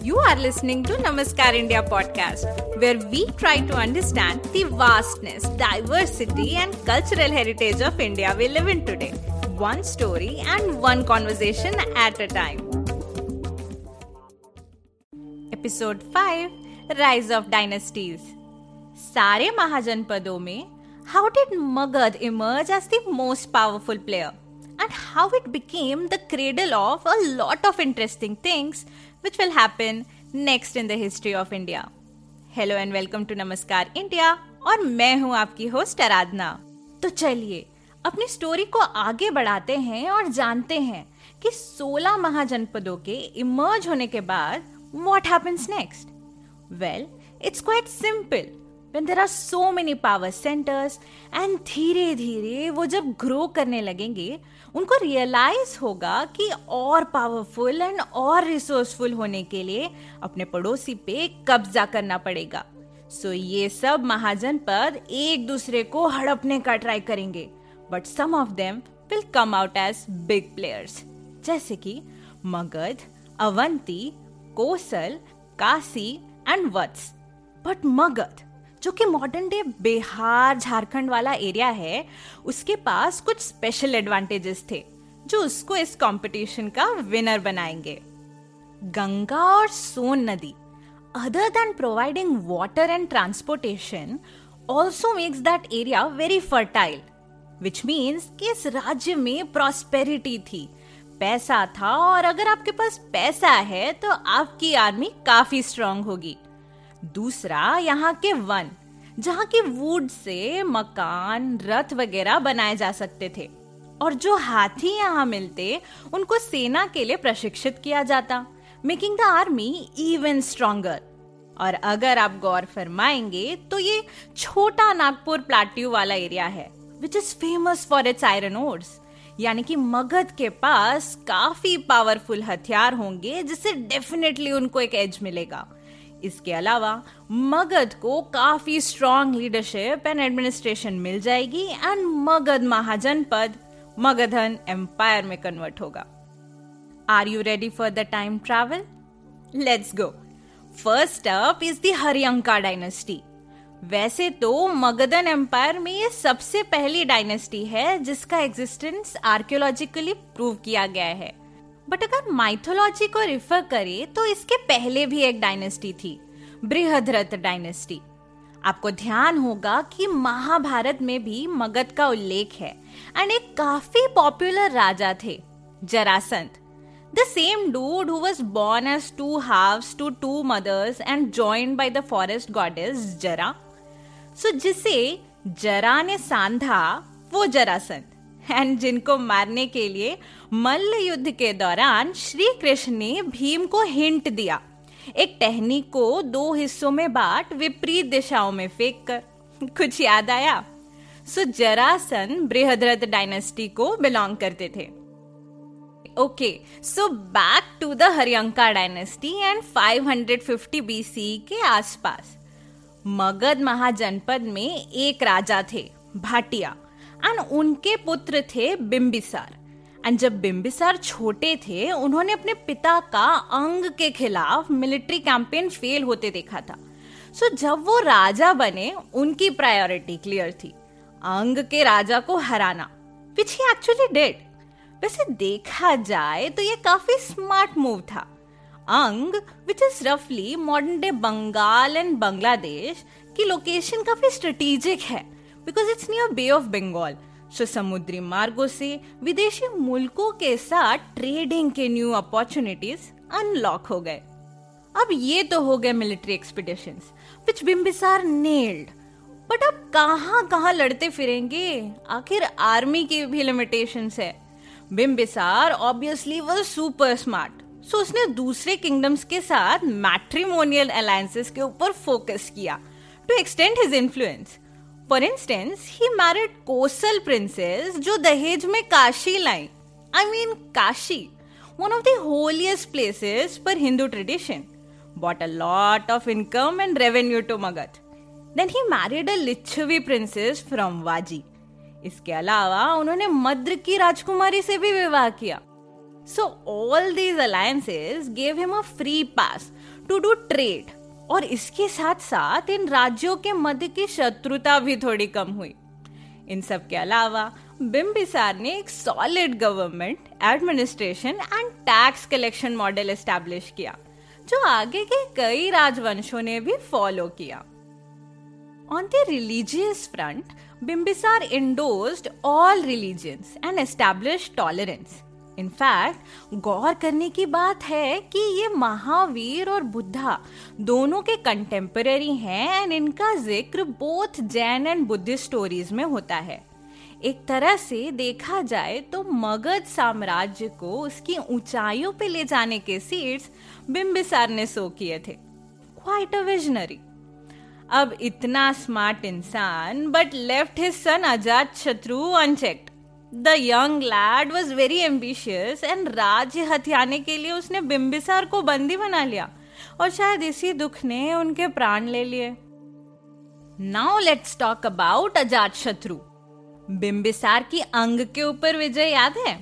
You are listening to Namaskar India podcast, where we try to understand the vastness, diversity, and cultural heritage of India we live in today. One story and one conversation at a time. Episode 5 Rise of Dynasties. सारे महाजनपदों में how did Magad emerge as the most powerful player? And how it became the cradle of a lot of interesting things which will happen next in the history of India. Hello and welcome to नमस्कार India और मैं हूँ आपकी host आराधना। तो चलिए, अपनी story को आगे बढ़ाते हैं और जानते हैं कि 16 महाजनपदों के इमर्ज होने के बाद what happens next well it's quite simple when there are so many power centers and धीरे धीरे वो जब ग्रो करने लगेंगे उनको रियलाइज़ होगा कि और पावरफुल एंड और रिसोर्सफुल होने के लिए अपने पड़ोसी पे कब्जा करना पड़ेगा। सो so, ये सब महाजन पद एक दूसरे को हड़पने का ट्राई करेंगे। But some of them will come out as big players जैसे कि Magadh Avanti Kosal Kashi and Vatsa. But Magadh जो कि मॉडर्न डे बिहार, झारखंड वाला एरिया है, उसके पास कुछ स्पेशल एडवांटेजेस थे, जो उसको इस कंपटीशन का विनर बनाएँगे। गंगा और सोन नदी other than providing water and transportation also makes that area very fertile which means कि इस राज्य में प्रॉस्पेरिटी थी। पैसा था और अगर आपके पास पैसा है तो आपकी आर्मी काफ़ी स्ट्रांग होगी। दूसरा यहाँ के वन, जहाँ की वुड से मकान, रथ वगैरह बनाए जा सकते थे। और जो हाथी यहाँ मिलते, उनको सेना के लिए प्रशिक्षित किया जाता। Making the army even stronger और अगर आप गौर फरमाएँगे तो ये छोटा नागपुर प्लाट्यू वाला एरिया है which is famous for its iron ores यानी कि मगध के पास काफ़ी पावरफुल हथियार होंगे, जिससे डेफिनेटली उनको एक एज मिलेगा। इसके अलावा, मगध को काफ़ी स्ट्रॉन्ग लीडरशिप एंड एडमिनिस्ट्रेशन मिल जाएगी and Magadh Mahajanapada Magadhan empire में कन्वर्ट होगा। Are you ready for the time travel let's go first up is the Haryanka dynasty वैसे तो मगधन एम्पायर में ये सबसे पहली डायनेस्टी है जिसका एग्जिस्टेंस आर्कियोलॉजिकली प्रूव किया गया है। बट अगर माइथोलॉजी को रिफर करें तो इसके पहले भी एक डायनेस्टी थी, बृहद्रथ डायनेस्टी आपको ध्यान होगा कि महाभारत में भी मगध का उल्लेख है एंड एक काफ़ी पॉपुलर राजा थे Jarasandh the same dude who was born as two halves to two mothers and joined by the forest goddess Jara so जिसे जरा ने सांधा, वो जरासंत एंड जिनको मारने के लिए मल्ल युद्ध के दौरान श्री कृष्ण ने भीम को हिंट दिया। एक टहनी को दो हिस्सों में बांट विपरीत दिशाओं में फेंक कर कुछ याद आया? सो जरासन बृहद्रथ डायनेस्टी को बिलोंग करते थे। Okay, so back to the Haryanka dynasty and 550 BC के आसपास। मगध महाजनपद में एक राजा थे, भाटिया। एंड उनके पुत्र थे बिम्बिसार एंड जब बिम्बिसार छोटे थे उन्होंने अपने पिता का अंग के खिलाफ मिलिट्री कैंपेन फेल होते देखा था। सो so, जब वो राजा बने उनकी प्रायोरिटी क्लियर थी। अंग के राजा को हराना विच ही एक्चुअली डेड वैसे देखा जाए तो ये काफ़ी स्मार्ट मूव था। अंग विच इज़ रफली modern day Bengal and Bangladesh की लोकेशन काफ़ी स्ट्रेटेजिक है। Because it's near bay of Bengal so समुद्री मार्गों से विदेशी मुल्कों के साथ ट्रेडिंग के न्यू अपॉर्चुनिटीज़ अनलॉक हो गए। अब ये तो हो गए military expedition which Bimbisara nailed but अब कहाँ कहाँ लड़ते फिरेंगे? आखिर आर्मी की भी लिमिटेशन है। बिम्बिसार ऑब्वियसली वो सुपर स्मार्ट सो उसने दूसरे किंगडम्स के साथ मैट्रिमोनियल अलायंसेस के ऊपर फोकस किया to extend his influence for instance he married Kosala princess जो दहेज में काशी लाई. I mean Kashi. One of the holiest places per Hindu tradition bought a lot of income and revenue to Magad. Then he married a Lichhavi princess from Vaji. इसके अलावा उन्होंने मद्र की राजकुमारी से भी विवाह किया. So all these alliances gave him a free pass to do trade और इसके साथ साथ इन राज्यों के मध्य की शत्रुता भी थोड़ी कम हुई। इन सब के अलावा बिम्बिसार ने एक solid government administration and tax collection model establish किया, जो आगे के कई राजवंशों ने भी फॉलो किया। On the religious front Bimbisara endorsed all religions and establish tolerance in fact, गौर करने की बात है कि ये महावीर और बुद्धा दोनों के कंटेम्पररी हैं एंड इनका ज़िक्र both Jain and Buddhist stories में होता है। एक तरह से देखा जाए तो मगध साम्राज्य को उसकी ऊंचाइयों पे ले जाने के सीड्स बिम्बिसार ने सो किए थे। क्वाइट अ विजनरी अब इतना स्मार्ट इंसान but left his son Ajatashatru unchecked the young lad was very ambitious and राज्य हथियाने के लिए उसने बिम्बिसार को बंदी बना लिया और शायद इसी दुख ने उनके प्राण ले लिए नाउ लेट्स टॉक अबाउट अजात शत्रु बिम्बिसार की अंग के ऊपर विजय याद है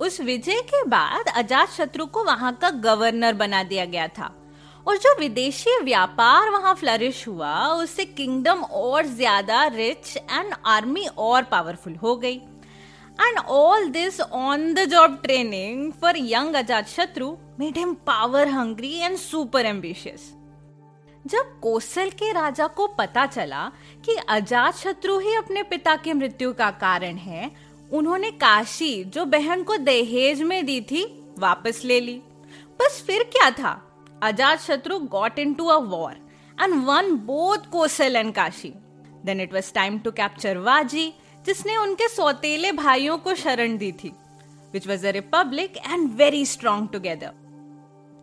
उस विजय के बाद अजात शत्रु को वहाँ का गवर्नर बना दिया गया था और जो विदेशी व्यापार वहाँ फ्लरिश हुआ उससे किंगडम और ज़्यादा रिच एंड आर्मी और पावरफुल हो गई all this on the job training for young Ajatashatru made him power hungry and super ambitious जब कोसल के राजा को पता चला कि अजात शत्रु ही अपने पिता की मृत्यु का कारण है, उन्होंने काशी, जो बहन को दहेज में दी थी, वापस ले ली। बस फिर क्या था? Ajatashatru got into a war and won both Kosala and Kashi. Then it was time to capture Vajji जिसने उनके सौतेले भाइयों को शरण दी थी which was a republic and very strong together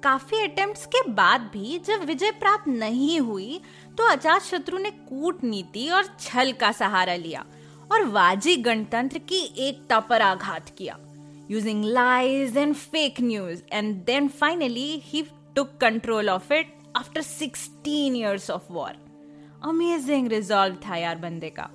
काफ़ी अटेम्प्ट्स के बाद भी जब विजय प्राप्त नहीं हुई तो अजात शत्रु ने कूटनीति और छल का सहारा लिया और वाजी गणतंत्र की एकता पर आघात किया using lies and fake news and then finally he took control of it after 16 years of war amazing resolve था यार बंदे का।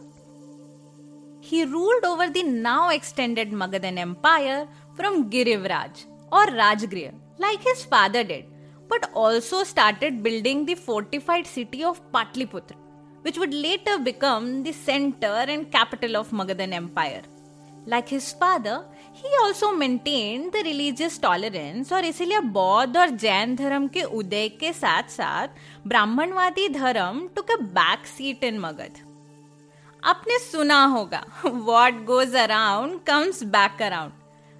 He ruled over the now extended Magadhan empire from Girivraj और Rajgriha like his father did, but also started building the fortified city of Patliputra, which would later become the center and capital of Magadhan Empire. Like his father, he also maintained the religious tolerance और इसीलिए बौद्ध और जैन धर्म के उदय के साथ साथ ब्राह्मणवादी धर्म took a back seat in Magadh आपने सुना होगा what goes around comes back around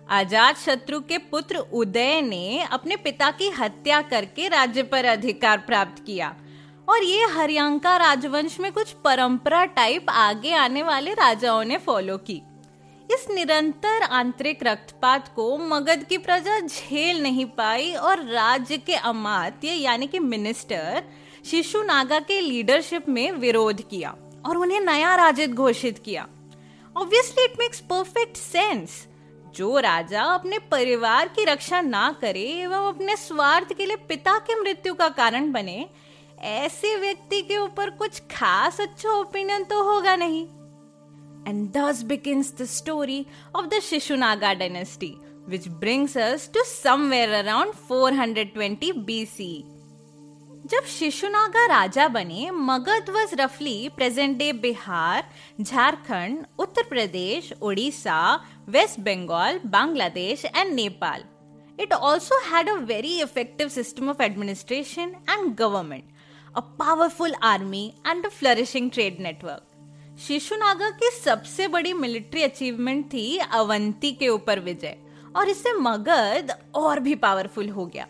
Ajatashatru के पुत्र उदय ने अपने पिता की हत्या करके राज्य पर अधिकार प्राप्त किया। और ये हरियांका राजवंश में कुछ परंपरा टाइप आगे आने वाले राजाओं ने फॉलो की। इस निरंतर आंतरिक रक्तपात को मगध की प्रजा झेल नहीं पाई और राज्य के अमात्य, यानी कि मिनिस्टर शिशु नागा के लीडरशिप में विरोध किया। और उन्हें नया राजित घोषित किया। Obviously it makes perfect sense जो राजा अपने परिवार की रक्षा ना करे एवं अपने स्वार्थ के लिए पिता की मृत्यु का कारण बने, ऐसे व्यक्ति के ऊपर कुछ खास अच्छा ओपिनियन तो होगा नहीं। And this begins the story of the Shishunaga dynasty which brings us to somewhere around 420 BC. जब शिशुनागा राजा बने, मगध वॉज़ रफली present day Bihar, Jharkhand, Uttar Pradesh Orissa West Bengal, Bangladesh and Nepal. It also had a very effective system of administration and government a powerful army and a flourishing trade network Shishunaga की सबसे बड़ी military achievement थी अवंती के ऊपर विजय, और इससे मगध और भी पावरफुल हो गया।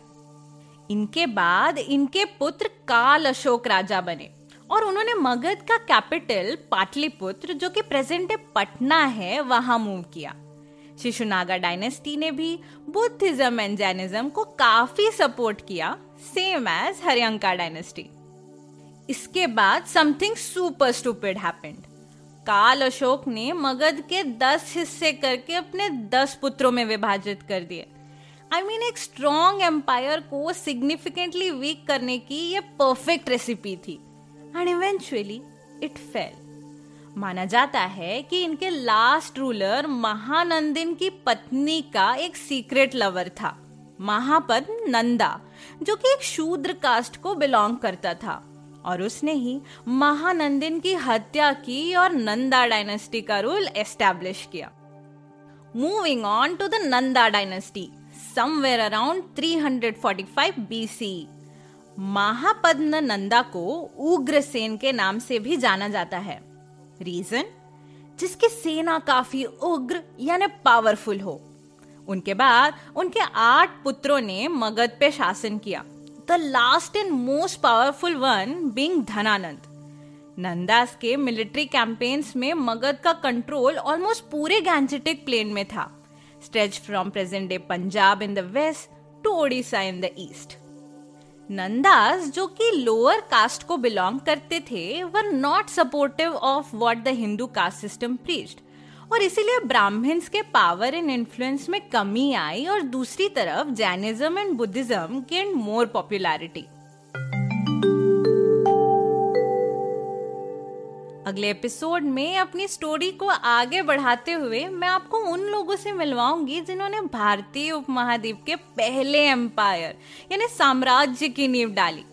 इनके बाद इनके पुत्र काल अशोक राजा बने। और उन्होंने मगध का कैपिटल पाटलिपुत्र, जो कि प्रेजेंट पटना है, वहाँ मूव किया। शिशुनागा डायनेस्टी ने भी बुद्धिज्म एंड जैनिज्म को काफ़ी सपोर्ट किया सेम एज हरियंका डायनेस्टी। इसके बाद समथिंग सुपर स्टूपिड हैपेंड काल अशोक ने मगध के दस हिस्से करके अपने दस पुत्रों में विभाजित कर दिए। आई मीन एक स्ट्रॉन्ग एम्पायर को सिग्निफिकेंटली वीक करने की ये परफेक्ट रेसिपी थी। एंड इवेंचुअली इट फेल माना जाता है कि इनके लास्ट रूलर महानंदिन की पत्नी का एक सीक्रेट लवर था, महापद नंदा, जो कि एक शूद्र कास्ट को बिलोंग करता था। और उसने ही महानंदिन की हत्या की और नंदा डायनेस्टी का रूल एस्टेब्लिश किया। Moving on to the Nanda dynasty somewhere around 345 BC Mahapadma Nanda को उग्रसेन के नाम से भी जाना जाता है। रीजन जिसकी सेना काफ़ी उग्र, यानी पावरफुल हो। उनके बाद उनके आठ पुत्रों ने मगध पे शासन किया। The last and most powerful one being Dhanananda Nandas के मिलिट्री कैंपेन्स में मगध का कंट्रोल ऑलमोस्ट पूरे गैंजेटिक प्लेन में था। Stretch from present day Punjab in the west to Odisha in the east Nandas जो कि लोअर कास्ट को belong करते थे were not supportive of what the Hindu caste system preached और इसीलिए ब्राह्मण्स के पावर एंड इन्फ्लुएंस में कमी आई और दूसरी तरफ़ Jainism and Buddhism gain more popularity अगले एपिसोड में अपनी स्टोरी को आगे बढ़ाते हुए मैं आपको उन लोगों से मिलवाऊँगी जिन्होंने भारतीय उपमहाद्वीप के पहले एम्पायर यानी साम्राज्य की नींव डाली।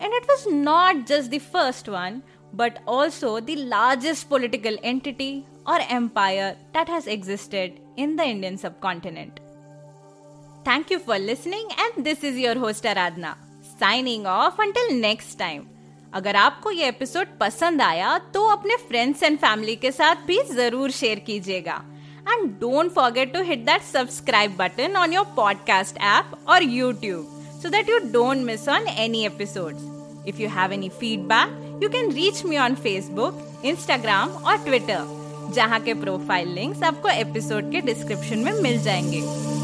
And it was not just first one but also the largest political entity और empire that has existed in the Indian subcontinent thank you for listening and this is your host Aradhana signing off until next time अगर आपको ये episode पसंद आया तो अपने friends and family के साथ भी ज़रूर शेयर कीजिएगा and don't forget to hit that subscribe button on your podcast app और YouTube so that you don't miss on any episodes. If you have any feedback, you can reach me on Facebook, Instagram or Twitter. जहाँ के profile links आपको episode के description में मिल जाएँगे